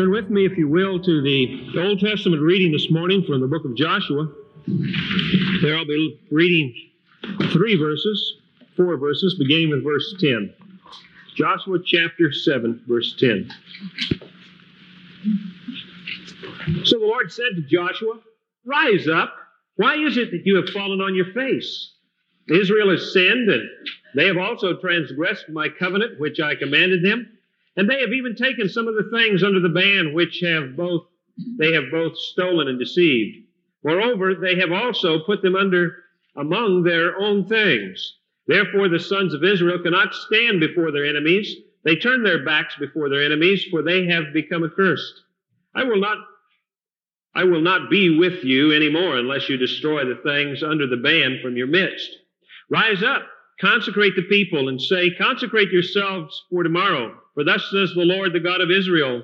Turn with me, if you will, to the Old Testament reading this morning from the book of Joshua. There I'll be reading three verses, four verses, beginning with verse 10. Joshua chapter 7, verse 10. So the Lord said to Joshua, Rise up. Why is it that you have fallen on your face? Israel has sinned, and they have also transgressed my covenant which I commanded them. And they have even taken some of the things under the ban which have both they have both stolen and deceived. Moreover, they have also put them under among their own things. Therefore, the sons of Israel cannot stand before their enemies. They turn their backs before their enemies, for they have become accursed. I will not I will not be with you anymore unless you destroy the things under the ban from your midst. Rise up, consecrate the people, and say, Consecrate yourselves for tomorrow. For thus says the Lord, the God of Israel,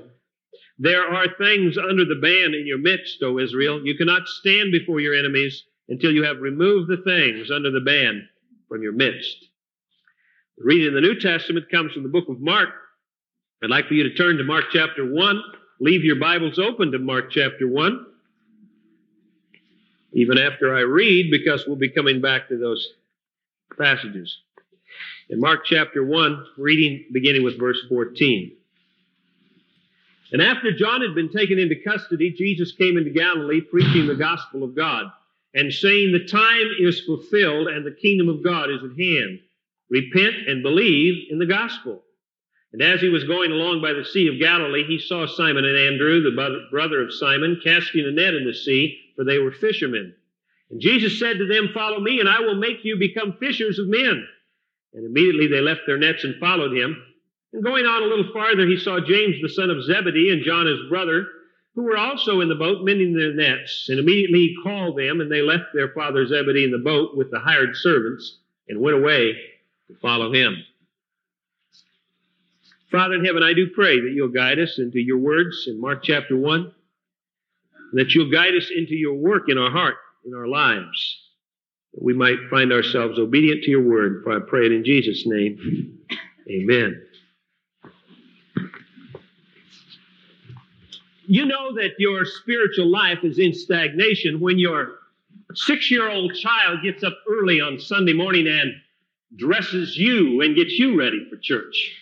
There are things under the ban in your midst, O Israel. You cannot stand before your enemies until you have removed the things under the ban from your midst. The reading in the New Testament comes from the book of Mark. I'd like for you to turn to Mark chapter 1. Leave your Bibles open to Mark chapter 1. Even after I read, because we'll be coming back to those passages. In Mark chapter 1, reading beginning with verse 14. And after John had been taken into custody, Jesus came into Galilee preaching the gospel of God and saying, The time is fulfilled and the kingdom of God is at hand. Repent and believe in the gospel. And as he was going along by the Sea of Galilee, he saw Simon and Andrew, the brother of Simon, casting a net in the sea, for they were fishermen. And Jesus said to them, Follow me, and I will make you become fishers of men. And immediately they left their nets and followed him. And going on a little farther, he saw James the son of Zebedee and John his brother, who were also in the boat mending their nets. And immediately he called them, and they left their father Zebedee in the boat with the hired servants and went away to follow him. Father in heaven, I do pray that you'll guide us into your words in Mark chapter 1, that you'll guide us into your work in our heart, in our lives, that we might find ourselves obedient to your word. For I pray it in Jesus' name. Amen. You know that your spiritual life is in stagnation when your six year old child gets up early on Sunday morning and dresses you and gets you ready for church.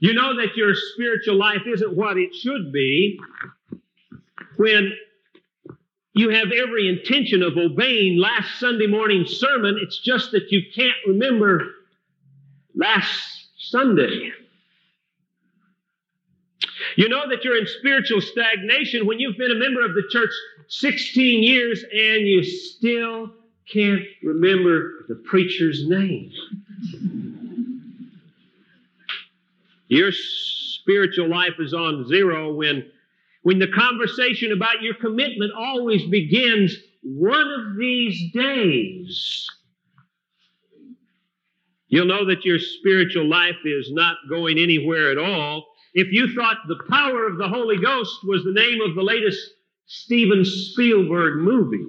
You know that your spiritual life isn't what it should be when you have every intention of obeying last Sunday morning's sermon. It's just that you can't remember last Sunday. You know that you're in spiritual stagnation when you've been a member of the church 16 years and you still can't remember the preacher's name. Your spiritual life is on zero when, when the conversation about your commitment always begins one of these days. You'll know that your spiritual life is not going anywhere at all if you thought the power of the Holy Ghost was the name of the latest Steven Spielberg movie.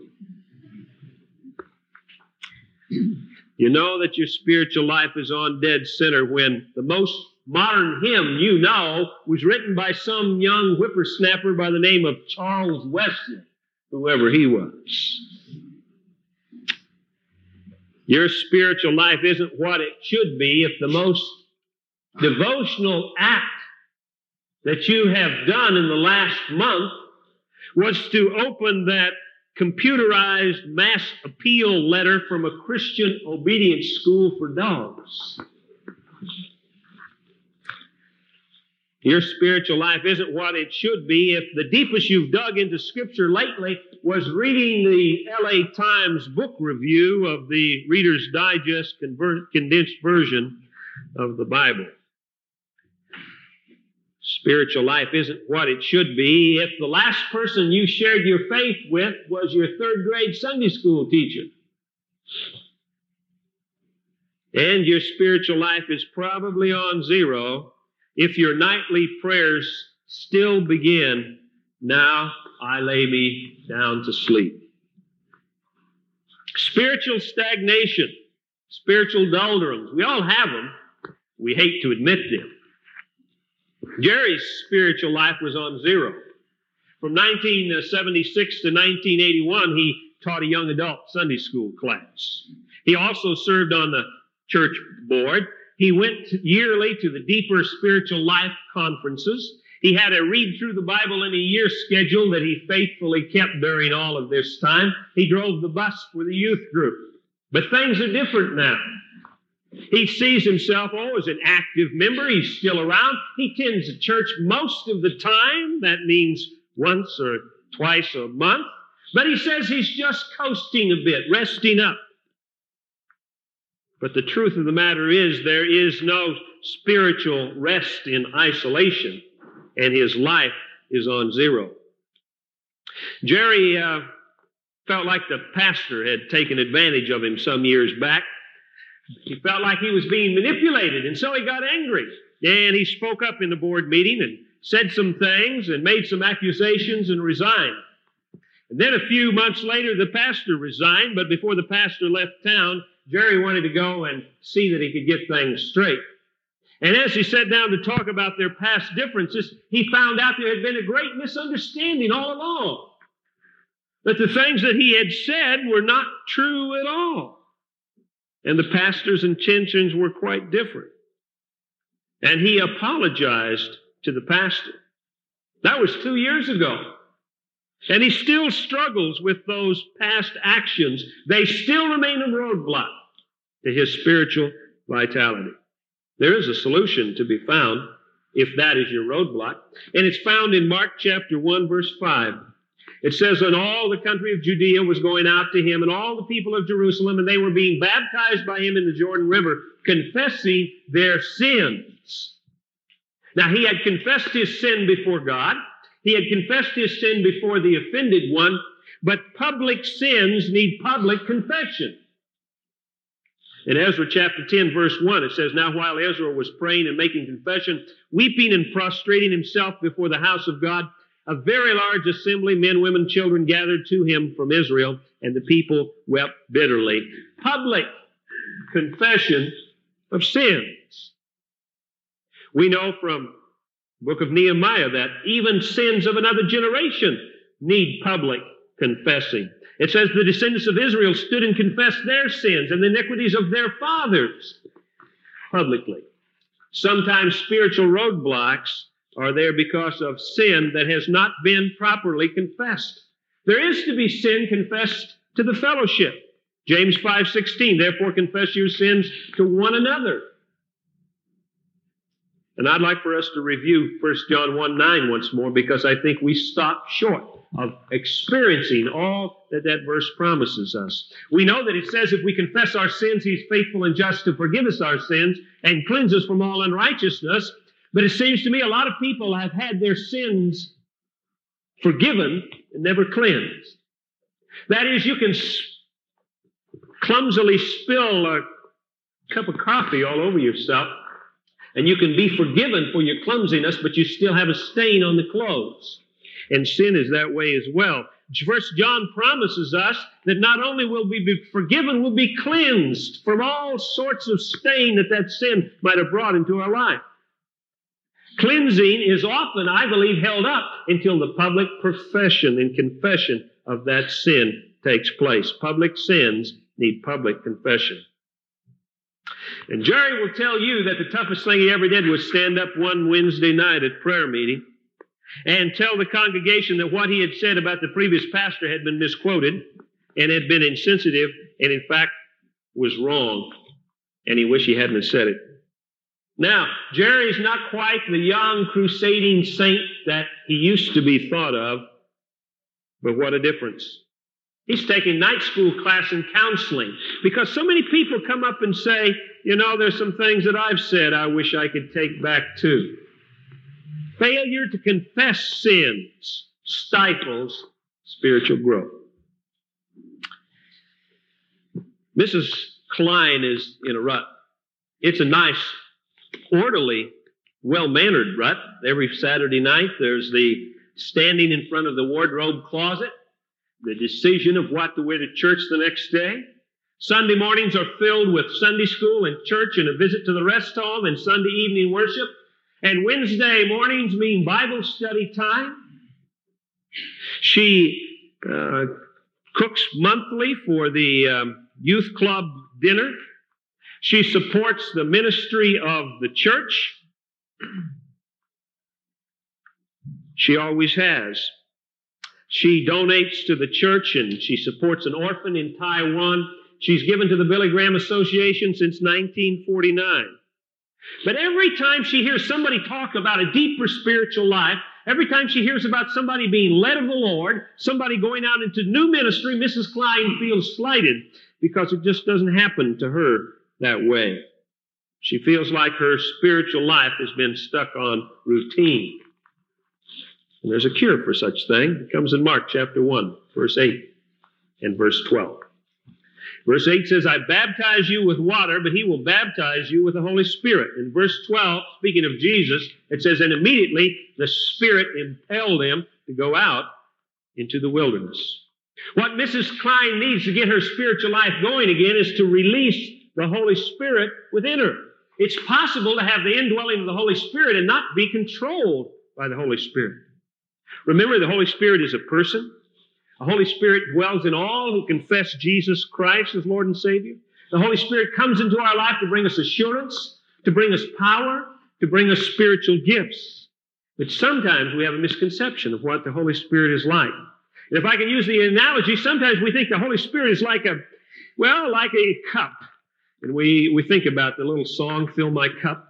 You know that your spiritual life is on dead center when the most modern hymn you know was written by some young whippersnapper by the name of Charles Wesley, whoever he was. Your spiritual life isn't what it should be if the most devotional act that you have done in the last month was to open that computerized mass appeal letter from a Christian obedience school for dogs. Your spiritual life isn't what it should be if the deepest you've dug into Scripture lately was reading the LA Times book review of the Reader's Digest condensed version of the Bible. Spiritual life isn't what it should be if the last person you shared your faith with was your third grade Sunday school teacher. And your spiritual life is probably on zero if your nightly prayers still begin, Now I lay me down to sleep. Spiritual stagnation, spiritual doldrums, we all have them. We hate to admit them. Jerry's spiritual life was on zero. From 1976 to 1981, he taught a young adult Sunday school class. He also served on the church board. He went yearly to the deeper spiritual life conferences. He had a read through the Bible in a year schedule that he faithfully kept during all of this time. He drove the bus for the youth group. But things are different now. He sees himself, oh, as an active member. He's still around. He tends to church most of the time. That means once or twice a month. But he says he's just coasting a bit, resting up. But the truth of the matter is, there is no spiritual rest in isolation, and his life is on zero. Jerry uh, felt like the pastor had taken advantage of him some years back. He felt like he was being manipulated, and so he got angry. And he spoke up in the board meeting and said some things and made some accusations and resigned. And then a few months later, the pastor resigned, but before the pastor left town, Jerry wanted to go and see that he could get things straight. And as he sat down to talk about their past differences, he found out there had been a great misunderstanding all along. That the things that he had said were not true at all. And the pastor's intentions were quite different. And he apologized to the pastor. That was two years ago. And he still struggles with those past actions. They still remain a roadblock to his spiritual vitality. There is a solution to be found if that is your roadblock. And it's found in Mark chapter 1, verse 5. It says, And all the country of Judea was going out to him, and all the people of Jerusalem, and they were being baptized by him in the Jordan River, confessing their sins. Now, he had confessed his sin before God. He had confessed his sin before the offended one, but public sins need public confession. In Ezra chapter 10, verse 1, it says, Now while Ezra was praying and making confession, weeping and prostrating himself before the house of God, a very large assembly, men, women, children, gathered to him from Israel, and the people wept bitterly. Public confession of sins. We know from book of Nehemiah that even sins of another generation need public confessing. It says the descendants of Israel stood and confessed their sins and the iniquities of their fathers publicly. Sometimes spiritual roadblocks are there because of sin that has not been properly confessed. There is to be sin confessed to the fellowship. James 5:16, therefore confess your sins to one another. And I'd like for us to review 1 John 1 9 once more because I think we stop short of experiencing all that that verse promises us. We know that it says if we confess our sins, He's faithful and just to forgive us our sins and cleanse us from all unrighteousness. But it seems to me a lot of people have had their sins forgiven and never cleansed. That is, you can clumsily spill a cup of coffee all over yourself and you can be forgiven for your clumsiness, but you still have a stain on the clothes. And sin is that way as well. First John promises us that not only will we be forgiven, we'll be cleansed from all sorts of stain that that sin might have brought into our life. Cleansing is often, I believe, held up until the public profession and confession of that sin takes place. Public sins need public confession. And Jerry will tell you that the toughest thing he ever did was stand up one Wednesday night at prayer meeting and tell the congregation that what he had said about the previous pastor had been misquoted and had been insensitive and in fact was wrong. And he wished he hadn't said it. Now, Jerry's not quite the young crusading saint that he used to be thought of, but what a difference. He's taking night school class in counseling because so many people come up and say, you know, there's some things that I've said I wish I could take back too. Failure to confess sins stifles spiritual growth. Mrs. Klein is in a rut. It's a nice, orderly, well mannered rut. Every Saturday night, there's the standing in front of the wardrobe closet, the decision of what to wear to church the next day. Sunday mornings are filled with Sunday school and church and a visit to the rest home and Sunday evening worship. And Wednesday mornings mean Bible study time. She uh, cooks monthly for the um, youth club dinner. She supports the ministry of the church. She always has. She donates to the church and she supports an orphan in Taiwan. She's given to the Billy Graham Association since 1949. But every time she hears somebody talk about a deeper spiritual life, every time she hears about somebody being led of the Lord, somebody going out into new ministry, Mrs. Klein feels slighted because it just doesn't happen to her that way. She feels like her spiritual life has been stuck on routine. And there's a cure for such thing. It comes in Mark chapter 1, verse 8 and verse 12. Verse 8 says, I baptize you with water, but he will baptize you with the Holy Spirit. In verse 12, speaking of Jesus, it says, And immediately the Spirit impelled him to go out into the wilderness. What Mrs. Klein needs to get her spiritual life going again is to release the Holy Spirit within her. It's possible to have the indwelling of the Holy Spirit and not be controlled by the Holy Spirit. Remember, the Holy Spirit is a person. The Holy Spirit dwells in all who confess Jesus Christ as Lord and Savior. The Holy Spirit comes into our life to bring us assurance, to bring us power, to bring us spiritual gifts. But sometimes we have a misconception of what the Holy Spirit is like. And if I can use the analogy, sometimes we think the Holy Spirit is like a, well, like a cup. And we, we think about the little song, Fill My Cup.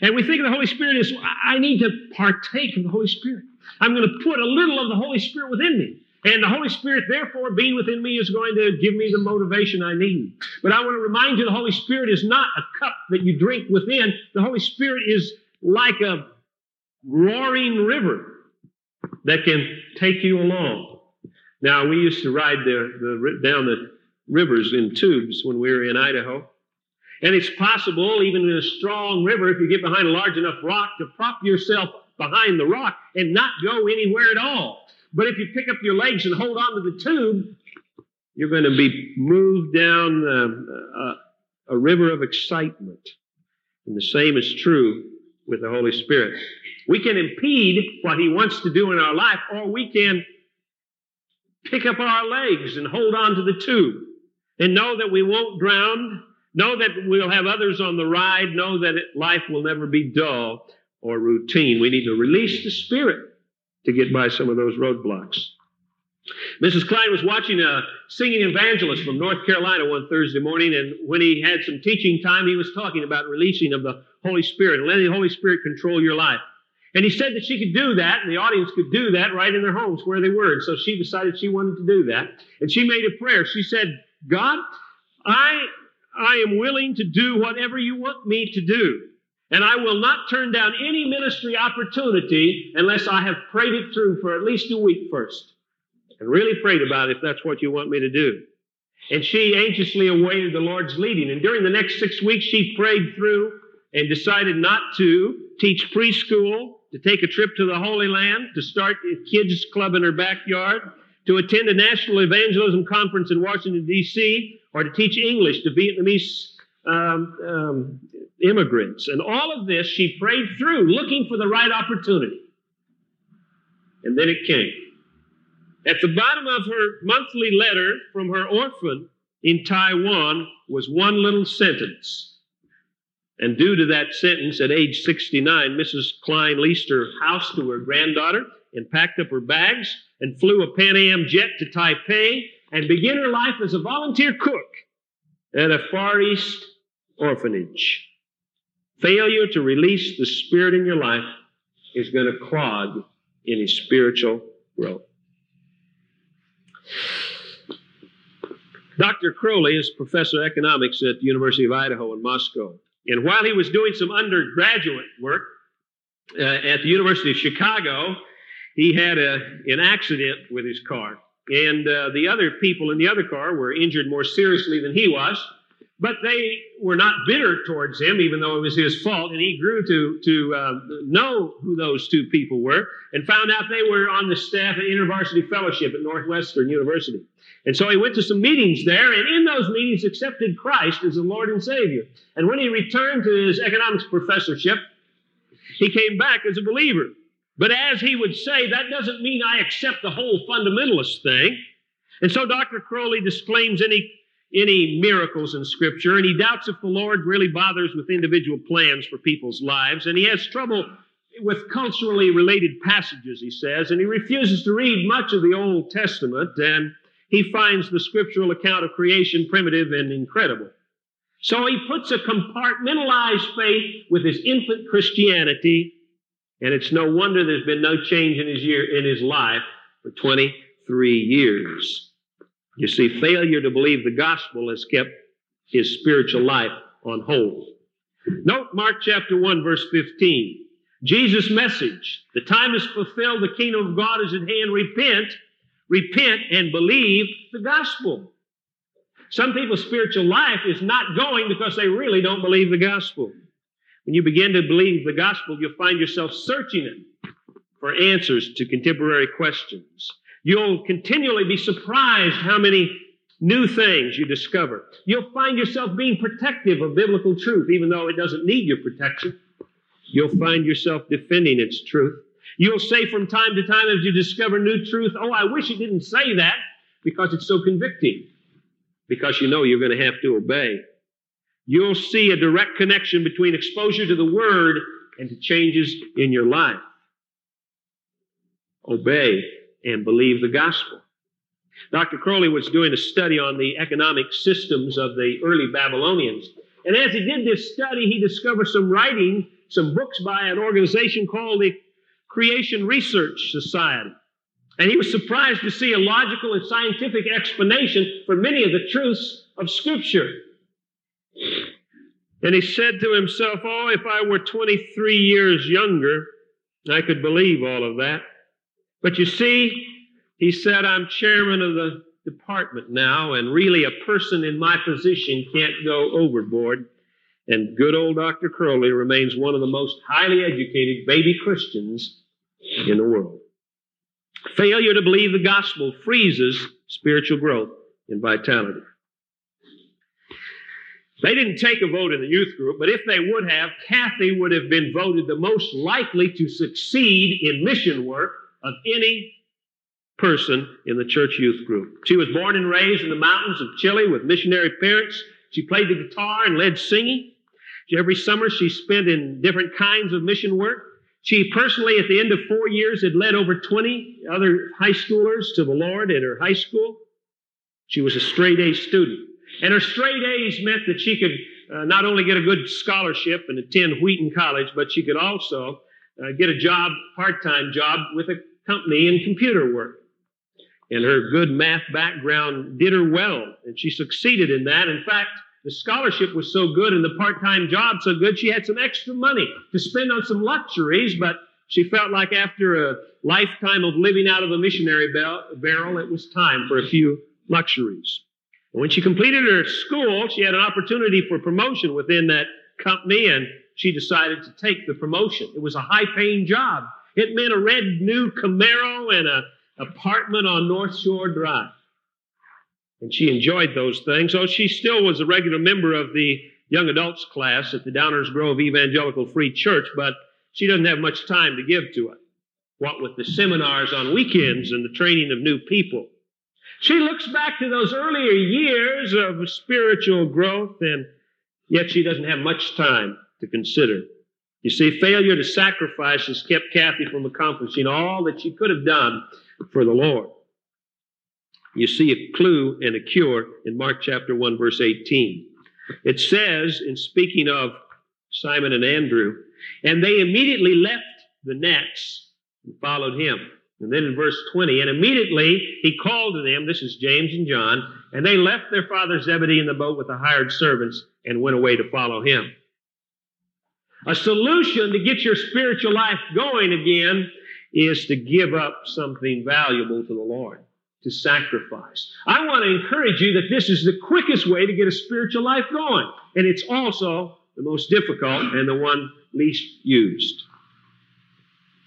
And we think of the Holy Spirit as, I need to partake of the Holy Spirit. I'm going to put a little of the Holy Spirit within me. And the Holy Spirit, therefore, being within me is going to give me the motivation I need. But I want to remind you the Holy Spirit is not a cup that you drink within. The Holy Spirit is like a roaring river that can take you along. Now, we used to ride the, the, down the rivers in tubes when we were in Idaho. And it's possible, even in a strong river, if you get behind a large enough rock, to prop yourself behind the rock and not go anywhere at all. But if you pick up your legs and hold on to the tube, you're going to be moved down uh, uh, a river of excitement. And the same is true with the Holy Spirit. We can impede what He wants to do in our life, or we can pick up our legs and hold on to the tube and know that we won't drown, know that we'll have others on the ride, know that life will never be dull or routine. We need to release the Spirit to get by some of those roadblocks. Mrs. Klein was watching a singing evangelist from North Carolina one Thursday morning, and when he had some teaching time, he was talking about releasing of the Holy Spirit and letting the Holy Spirit control your life. And he said that she could do that, and the audience could do that right in their homes where they were. And so she decided she wanted to do that. And she made a prayer. She said, God, I, I am willing to do whatever you want me to do. And I will not turn down any ministry opportunity unless I have prayed it through for at least a week first. And really prayed about it if that's what you want me to do. And she anxiously awaited the Lord's leading. And during the next six weeks, she prayed through and decided not to teach preschool, to take a trip to the Holy Land, to start a kids club in her backyard, to attend a national evangelism conference in Washington, D.C., or to teach English to Vietnamese um, um, immigrants. And all of this she prayed through, looking for the right opportunity. And then it came. At the bottom of her monthly letter from her orphan in Taiwan was one little sentence. And due to that sentence, at age 69, Mrs. Klein leased her house to her granddaughter and packed up her bags and flew a Pan Am jet to Taipei and began her life as a volunteer cook at a Far East orphanage. Failure to release the Spirit in your life is going to clog any spiritual growth. Dr. Crowley is professor of economics at the University of Idaho in Moscow. And while he was doing some undergraduate work uh, at the University of Chicago, he had a, an accident with his car. And uh, the other people in the other car were injured more seriously than he was. But they were not bitter towards him, even though it was his fault. And he grew to, to uh, know who those two people were and found out they were on the staff at InterVarsity Fellowship at Northwestern University. And so he went to some meetings there, and in those meetings accepted Christ as the Lord and Savior. And when he returned to his economics professorship, He came back as a believer. But as he would say, that doesn't mean I accept the whole fundamentalist thing. And so Dr. Crowley disclaims any, any miracles in Scripture, and he doubts if the Lord really bothers with individual plans for people's lives, and he has trouble with culturally related passages, he says, and he refuses to read much of the Old Testament, and he finds the scriptural account of creation primitive and incredible. So he puts a compartmentalized faith with his infant Christianity, and it's no wonder there's been no change in his year in his life for 23 years. You see, failure to believe the gospel has kept his spiritual life on hold. Note Mark chapter 1, verse 15. Jesus' message. The time is fulfilled, the kingdom of God is at hand. Repent, repent, and believe the gospel. Some people's spiritual life is not going because they really don't believe the gospel. When you begin to believe the gospel, you'll find yourself searching it for answers to contemporary questions. You'll continually be surprised how many new things you discover. You'll find yourself being protective of biblical truth, even though it doesn't need your protection. You'll find yourself defending its truth. You'll say from time to time as you discover new truth, Oh, I wish it didn't say that because it's so convicting because you know you're going to have to obey. You'll see a direct connection between exposure to the Word and to changes in your life. Obey and believe the gospel. Dr. Crowley was doing a study on the economic systems of the early Babylonians. And as he did this study, he discovered some writing, some books by an organization called the Creation Research Society. And he was surprised to see a logical and scientific explanation for many of the truths of Scripture. And he said to himself, Oh, if I were 23 years younger, I could believe all of that. But you see, he said, I'm chairman of the department now, and really a person in my position can't go overboard. And good old Dr. Crowley remains one of the most highly educated baby Christians in the world. Failure to believe the gospel freezes spiritual growth and vitality. They didn't take a vote in the youth group, but if they would have, Kathy would have been voted the most likely to succeed in mission work of any person in the church youth group. She was born and raised in the mountains of Chile with missionary parents. She played the guitar and led singing. Every summer she spent in different kinds of mission work. She personally, at the end of four years, had led over 20 other high schoolers to the Lord at her high school. She was a straight A student. And her straight A's meant that she could uh, not only get a good scholarship and attend Wheaton College, but she could also uh, get a job, part-time job with a company in computer work. And her good math background did her well, and she succeeded in that. In fact, the scholarship was so good and the part-time job so good, she had some extra money to spend on some luxuries, but she felt like after a lifetime of living out of a missionary barrel, it was time for a few luxuries. And when she completed her school, she had an opportunity for promotion within that company, and she decided to take the promotion. It was a high-paying job. It meant a red new Camaro and an apartment on North Shore Drive. And she enjoyed those things. So she still was a regular member of the young adults class at the Downers Grove Evangelical Free Church, but she doesn't have much time to give to it. What with the seminars on weekends and the training of new people. She looks back to those earlier years of spiritual growth, and yet she doesn't have much time to consider. You see, failure to sacrifice has kept Kathy from accomplishing all that she could have done for the Lord. You see a clue and a cure in Mark chapter 1, verse 18. It says, in speaking of Simon and Andrew, and they immediately left the nets and followed him. And then in verse 20, and immediately he called to them, this is James and John, and they left their father Zebedee in the boat with the hired servants and went away to follow him. A solution to get your spiritual life going again is to give up something valuable to the Lord to sacrifice. I want to encourage you that this is the quickest way to get a spiritual life going. And it's also the most difficult and the one least used.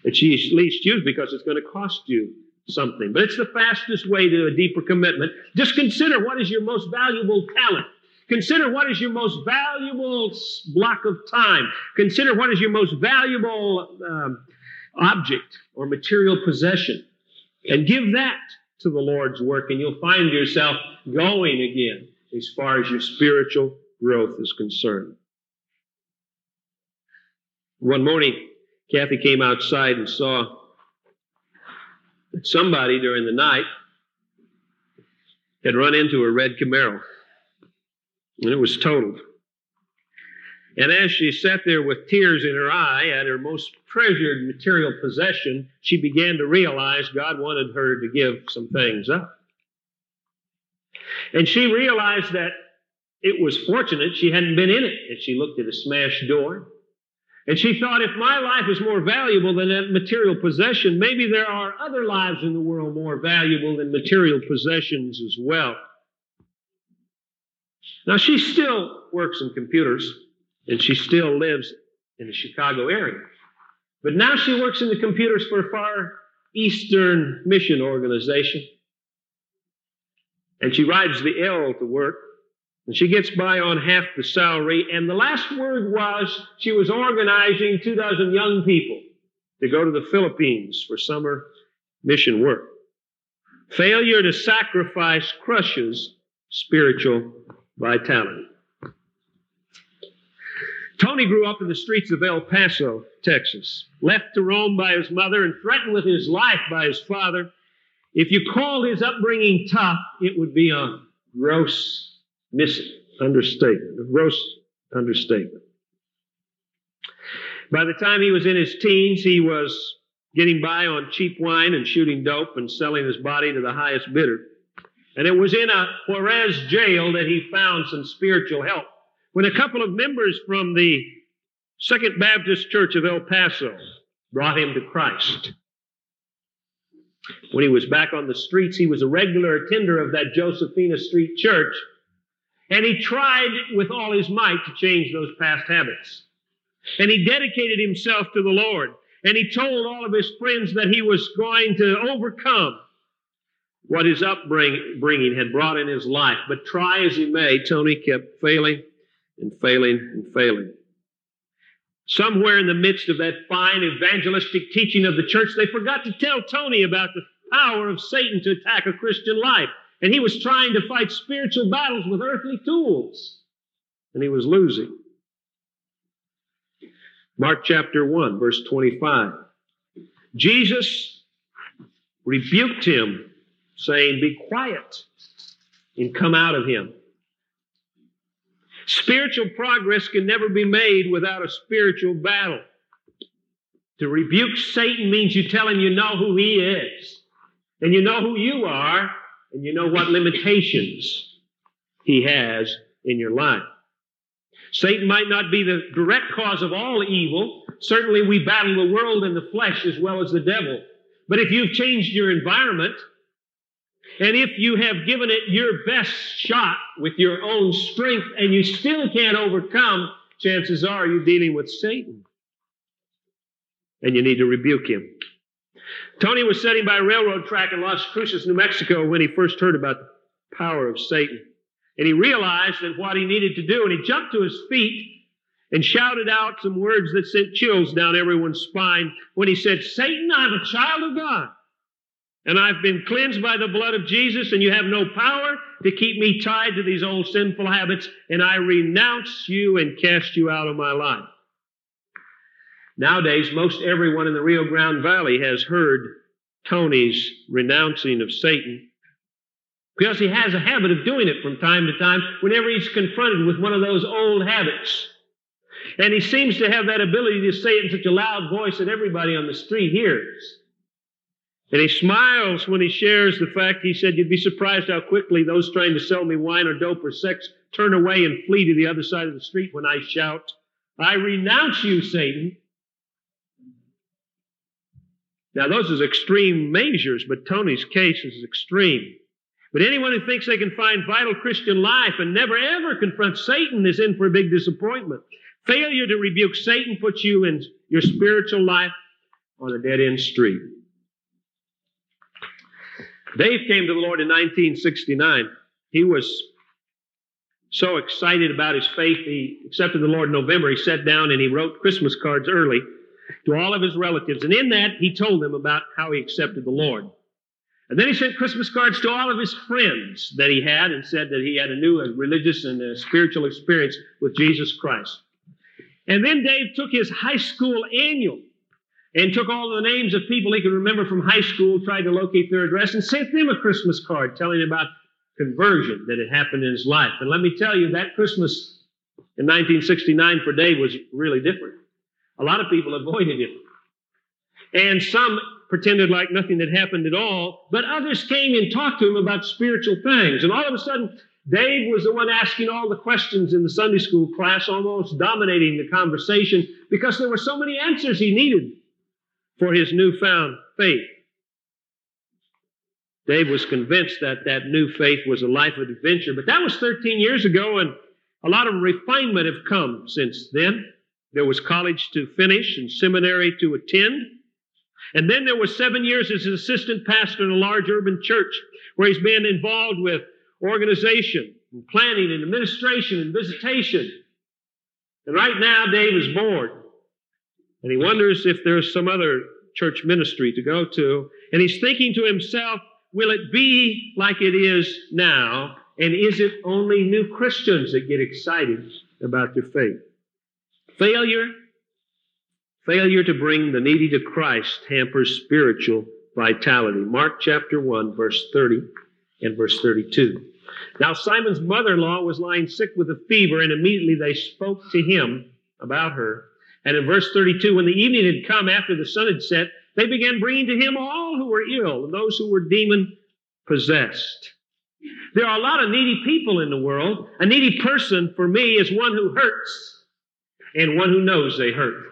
It's least used because it's going to cost you something. But it's the fastest way to a deeper commitment. Just consider what is your most valuable talent. Consider what is your most valuable block of time. Consider what is your most valuable um, object or material possession. And give that to the Lord's work, and you'll find yourself going again as far as your spiritual growth is concerned. One morning, Kathy came outside and saw that somebody during the night had run into a red Camaro, and it was totaled. And as she sat there with tears in her eye at her most treasured material possession, she began to realize God wanted her to give some things up. And she realized that it was fortunate she hadn't been in it. And she looked at a smashed door. And she thought, if my life is more valuable than that material possession, maybe there are other lives in the world more valuable than material possessions as well. Now, she still works in computers, and she still lives in the Chicago area. But now she works in the computers for a far eastern mission organization. And she rides the L to work. And she gets by on half the salary. And the last word was she was organizing two dozen young people to go to the Philippines for summer mission work. Failure to sacrifice crushes spiritual vitality. Tony grew up in the streets of El Paso, Texas, left to roam by his mother and threatened with his life by his father. If you called his upbringing tough, it would be a gross misunderstatement, a gross understatement. By the time he was in his teens, he was getting by on cheap wine and shooting dope and selling his body to the highest bidder. And it was in a Juarez jail that he found some spiritual help when a couple of members from the Second Baptist Church of El Paso brought him to Christ. When he was back on the streets, he was a regular attender of that Josephina Street church, and he tried with all his might to change those past habits. And he dedicated himself to the Lord, and he told all of his friends that he was going to overcome what his upbringing had brought in his life. But try as he may, Tony kept failing and failing and failing. Somewhere in the midst of that fine evangelistic teaching of the church, they forgot to tell Tony about the power of Satan to attack a Christian life. And he was trying to fight spiritual battles with earthly tools. And he was losing. Mark chapter 1, verse 25. Jesus rebuked him, saying, Be quiet and come out of him. Spiritual progress can never be made without a spiritual battle. To rebuke Satan means you tell him you know who he is, and you know who you are, and you know what limitations he has in your life. Satan might not be the direct cause of all evil. Certainly, we battle the world and the flesh as well as the devil. But if you've changed your environment, and if you have given it your best shot with your own strength and you still can't overcome, chances are you're dealing with Satan. And you need to rebuke him. Tony was sitting by a railroad track in Las Cruces, New Mexico when he first heard about the power of Satan. And he realized that what he needed to do, and he jumped to his feet and shouted out some words that sent chills down everyone's spine when he said, Satan, I'm a child of God and I've been cleansed by the blood of Jesus, and you have no power to keep me tied to these old sinful habits, and I renounce you and cast you out of my life. Nowadays, most everyone in the Rio Grande Valley has heard Tony's renouncing of Satan because he has a habit of doing it from time to time whenever he's confronted with one of those old habits. And he seems to have that ability to say it in such a loud voice that everybody on the street hears. And he smiles when he shares the fact he said, You'd be surprised how quickly those trying to sell me wine or dope or sex turn away and flee to the other side of the street when I shout, I renounce you, Satan. Now, those are extreme measures, but Tony's case is extreme. But anyone who thinks they can find vital Christian life and never ever confront Satan is in for a big disappointment. Failure to rebuke Satan puts you in your spiritual life on a dead end street. Dave came to the Lord in 1969. He was so excited about his faith, he accepted the Lord in November. He sat down and he wrote Christmas cards early to all of his relatives. And in that, he told them about how he accepted the Lord. And then he sent Christmas cards to all of his friends that he had and said that he had a new religious and spiritual experience with Jesus Christ. And then Dave took his high school annual and took all the names of people he could remember from high school, tried to locate their address, and sent them a Christmas card telling about conversion that had happened in his life. And let me tell you, that Christmas in 1969 for Dave was really different. A lot of people avoided him. And some pretended like nothing had happened at all, but others came and talked to him about spiritual things. And all of a sudden, Dave was the one asking all the questions in the Sunday school class, almost dominating the conversation because there were so many answers he needed for his newfound faith. Dave was convinced that that new faith was a life of adventure, but that was 13 years ago, and a lot of refinement have come since then. There was college to finish and seminary to attend. And then there was seven years as an assistant pastor in a large urban church where he's been involved with organization and planning and administration and visitation. And right now, Dave is bored. And he wonders if there's some other church ministry to go to. And he's thinking to himself, will it be like it is now? And is it only new Christians that get excited about their faith? Failure, failure to bring the needy to Christ hampers spiritual vitality. Mark chapter 1, verse 30 and verse 32. Now Simon's mother-in-law was lying sick with a fever, and immediately they spoke to him about her. And in verse 32, when the evening had come after the sun had set, they began bringing to him all who were ill and those who were demon possessed. There are a lot of needy people in the world. A needy person for me is one who hurts and one who knows they hurt.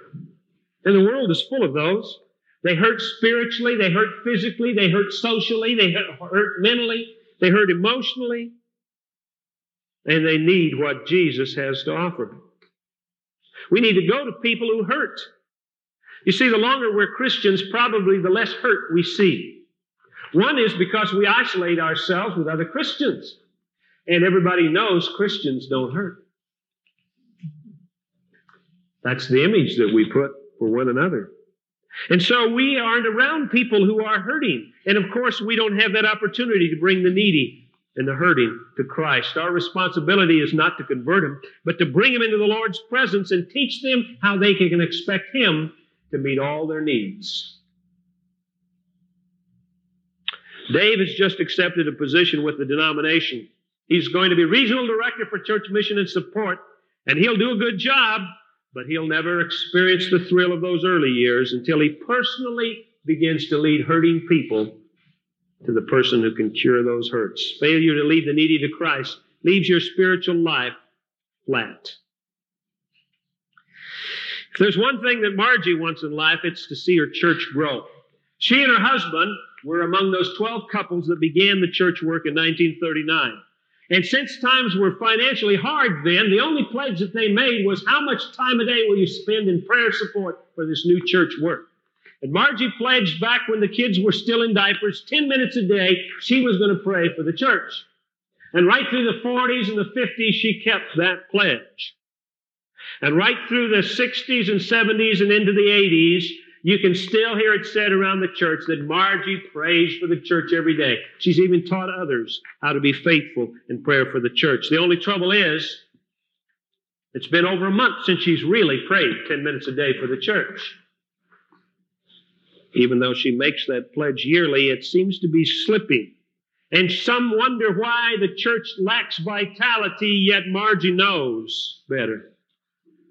And the world is full of those. They hurt spiritually, they hurt physically, they hurt socially, they hurt mentally, they hurt emotionally, and they need what Jesus has to offer. We need to go to people who hurt. You see, the longer we're Christians, probably the less hurt we see. One is because we isolate ourselves with other Christians. And everybody knows Christians don't hurt. That's the image that we put for one another. And so we aren't around people who are hurting. And of course, we don't have that opportunity to bring the needy and the hurting to Christ. Our responsibility is not to convert them, but to bring them into the Lord's presence and teach them how they can expect Him to meet all their needs. Dave has just accepted a position with the denomination. He's going to be regional director for church mission and support, and he'll do a good job, but he'll never experience the thrill of those early years until he personally begins to lead hurting people to the person who can cure those hurts. Failure to lead the needy to Christ leaves your spiritual life flat. If there's one thing that Margie wants in life, it's to see her church grow. She and her husband were among those 12 couples that began the church work in 1939. And since times were financially hard then, the only pledge that they made was how much time a day will you spend in prayer support for this new church work? And Margie pledged back when the kids were still in diapers, 10 minutes a day, she was going to pray for the church. And right through the 40s and the 50s, she kept that pledge. And right through the 60s and 70s and into the 80s, you can still hear it said around the church that Margie prays for the church every day. She's even taught others how to be faithful in prayer for the church. The only trouble is, it's been over a month since she's really prayed 10 minutes a day for the church. Even though she makes that pledge yearly, it seems to be slipping. And some wonder why the church lacks vitality, yet Margie knows better.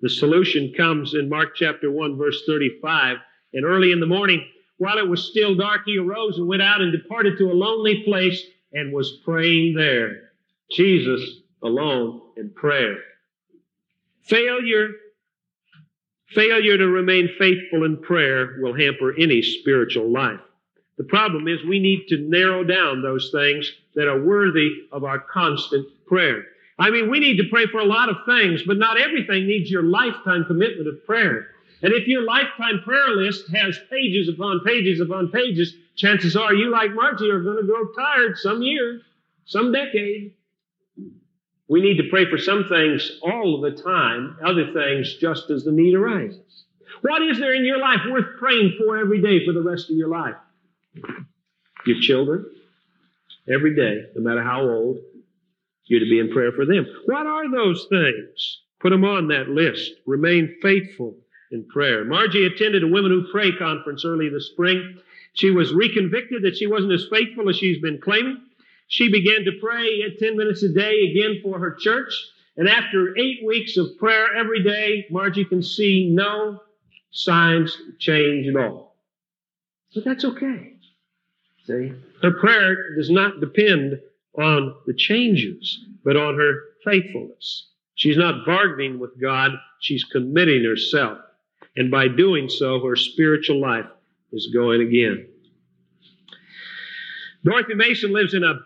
The solution comes in Mark chapter 1, verse 35. And early in the morning, while it was still dark, he arose and went out and departed to a lonely place and was praying there. Jesus alone in prayer. Failure Failure to remain faithful in prayer will hamper any spiritual life. The problem is we need to narrow down those things that are worthy of our constant prayer. I mean, we need to pray for a lot of things, but not everything needs your lifetime commitment of prayer. And if your lifetime prayer list has pages upon pages upon pages, chances are you, like Margie, are going to grow tired some year, some decade. We need to pray for some things all of the time, other things just as the need arises. What is there in your life worth praying for every day for the rest of your life? Your children, every day, no matter how old, you're to be in prayer for them. What are those things? Put them on that list. Remain faithful in prayer. Margie attended a Women Who Pray conference early this spring. She was reconvicted that she wasn't as faithful as she's been claiming. She began to pray at 10 minutes a day again for her church. And after eight weeks of prayer every day, Margie can see no signs of change at all. But that's okay. See? Her prayer does not depend on the changes, but on her faithfulness. She's not bargaining with God, she's committing herself. And by doing so, her spiritual life is going again. Dorothy Mason lives in a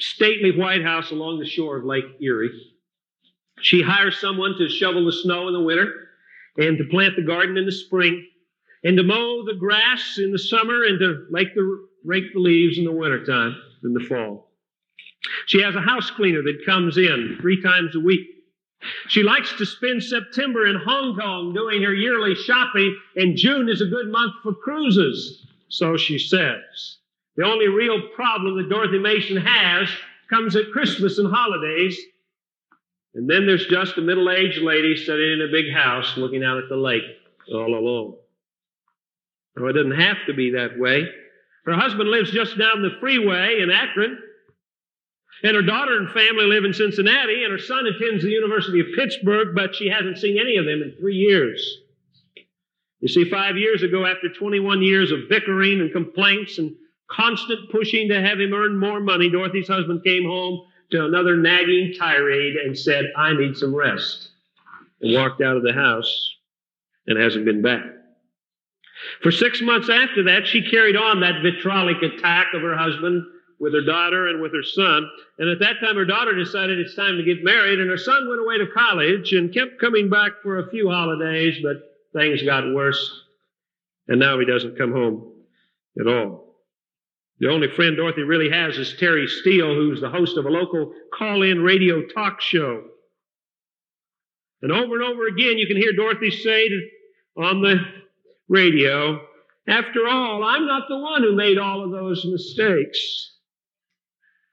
stately White House along the shore of Lake Erie. She hires someone to shovel the snow in the winter and to plant the garden in the spring and to mow the grass in the summer and to rake the, rake the leaves in the wintertime in the fall. She has a house cleaner that comes in three times a week. She likes to spend September in Hong Kong doing her yearly shopping, and June is a good month for cruises, so she says. The only real problem that Dorothy Mason has comes at Christmas and holidays. And then there's just a middle aged lady sitting in a big house looking out at the lake all alone. No, it doesn't have to be that way. Her husband lives just down the freeway in Akron. And her daughter and family live in Cincinnati, and her son attends the University of Pittsburgh, but she hasn't seen any of them in three years. You see, five years ago, after 21 years of bickering and complaints and constant pushing to have him earn more money, Dorothy's husband came home to another nagging tirade and said, I need some rest. And walked out of the house and hasn't been back. For six months after that, she carried on that vitriolic attack of her husband with her daughter and with her son. And at that time, her daughter decided it's time to get married, and her son went away to college and kept coming back for a few holidays, but things got worse. And now he doesn't come home at all. The only friend Dorothy really has is Terry Steele, who's the host of a local call in radio talk show. And over and over again, you can hear Dorothy say to, on the radio, After all, I'm not the one who made all of those mistakes.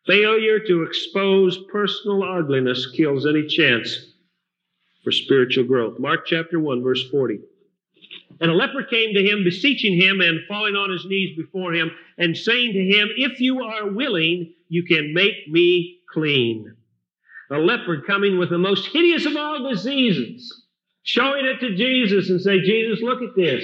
Failure to expose personal ugliness kills any chance for spiritual growth. Mark chapter 1, verse 40. And a leper came to him, beseeching him and falling on his knees before him, and saying to him, If you are willing, you can make me clean. A leper coming with the most hideous of all diseases, showing it to Jesus and say, Jesus, look at this.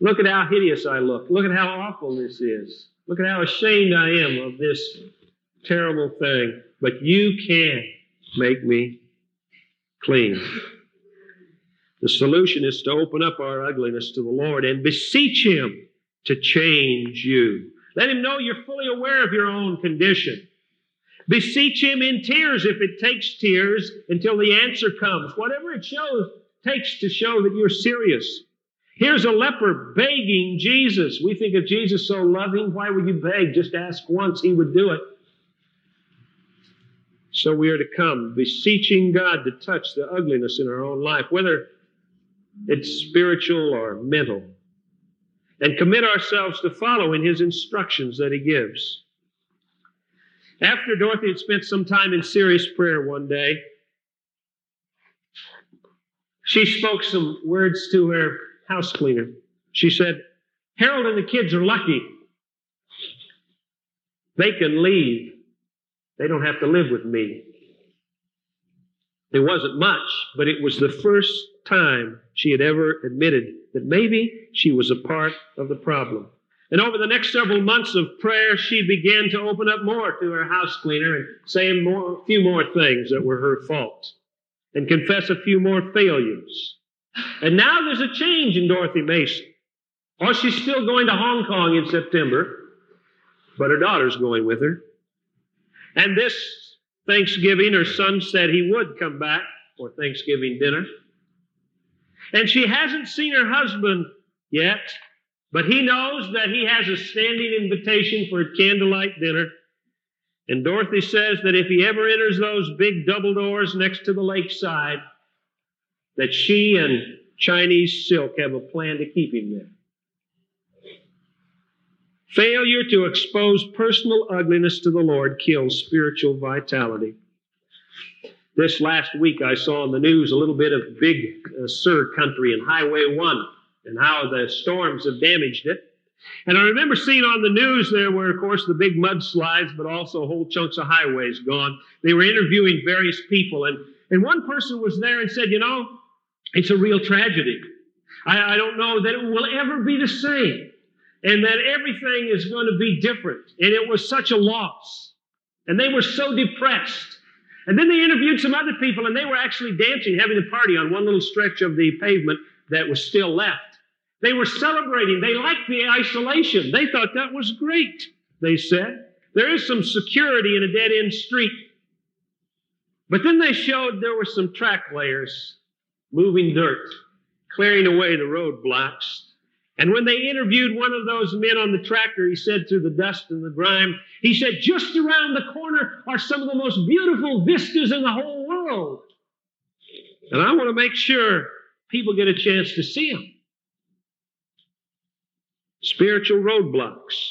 Look at how hideous I look. Look at how awful this is. Look at how ashamed I am of this terrible thing. But you can make me clean. The solution is to open up our ugliness to the Lord and beseech Him to change you. Let Him know you're fully aware of your own condition. Beseech Him in tears if it takes tears until the answer comes. Whatever it shows, takes to show that you're serious. Here's a leper begging Jesus. We think of Jesus so loving. Why would you beg? Just ask once, He would do it. So we are to come beseeching God to touch the ugliness in our own life, whether it's spiritual or mental. And commit ourselves to following his instructions that he gives. After Dorothy had spent some time in serious prayer one day, she spoke some words to her house cleaner. She said, Harold and the kids are lucky. They can leave. They don't have to live with me. It wasn't much, but it was the first time she had ever admitted that maybe she was a part of the problem. And over the next several months of prayer, she began to open up more to her house cleaner and say more, a few more things that were her fault and confess a few more failures. And now there's a change in Dorothy Mason. Oh, she's still going to Hong Kong in September, but her daughter's going with her. And this Thanksgiving, her son said he would come back for Thanksgiving dinner. And she hasn't seen her husband yet, but he knows that he has a standing invitation for a candlelight dinner. And Dorothy says that if he ever enters those big double doors next to the lakeside, that she and Chinese Silk have a plan to keep him there. Failure to expose personal ugliness to the Lord kills spiritual vitality. This last week, I saw in the news a little bit of Big uh, Sur country and Highway 1 and how the storms have damaged it. And I remember seeing on the news there were, of course, the big mudslides, but also whole chunks of highways gone. They were interviewing various people, and, and one person was there and said, You know, it's a real tragedy. I, I don't know that it will ever be the same and that everything is going to be different. And it was such a loss. And they were so depressed. And then they interviewed some other people, and they were actually dancing, having a party on one little stretch of the pavement that was still left. They were celebrating. They liked the isolation. They thought that was great, they said. There is some security in a dead end street. But then they showed there were some track layers moving dirt, clearing away the roadblocks, and when they interviewed one of those men on the tractor, he said through the dust and the grime, he said, just around the corner are some of the most beautiful vistas in the whole world. And I want to make sure people get a chance to see them. Spiritual roadblocks.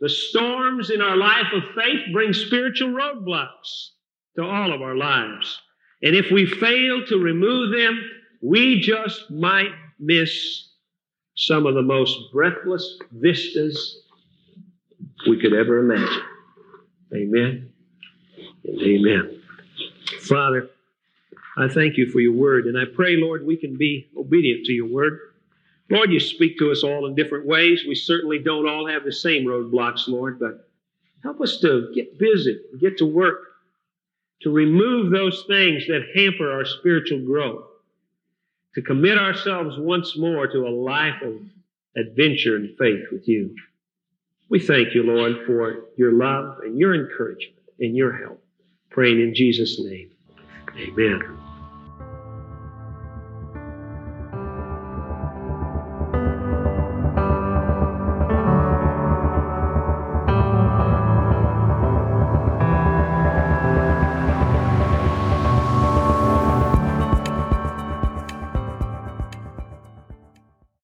The storms in our life of faith bring spiritual roadblocks to all of our lives. And if we fail to remove them, we just might miss some of the most breathless vistas we could ever imagine. Amen and amen. Father, I thank you for your word, and I pray, Lord, we can be obedient to your word. Lord, you speak to us all in different ways. We certainly don't all have the same roadblocks, Lord, but help us to get busy, get to work, to remove those things that hamper our spiritual growth to commit ourselves once more to a life of adventure and faith with you. We thank you, Lord, for your love and your encouragement and your help. Praying in Jesus' name. Amen.